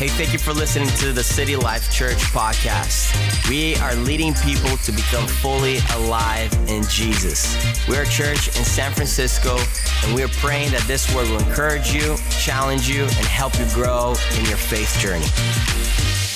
Hey, thank you for listening to the City Life Church podcast. We are leading people to become fully alive in Jesus. We're a church in San Francisco, and we're praying that this word will encourage you, challenge you, and help you grow in your faith journey.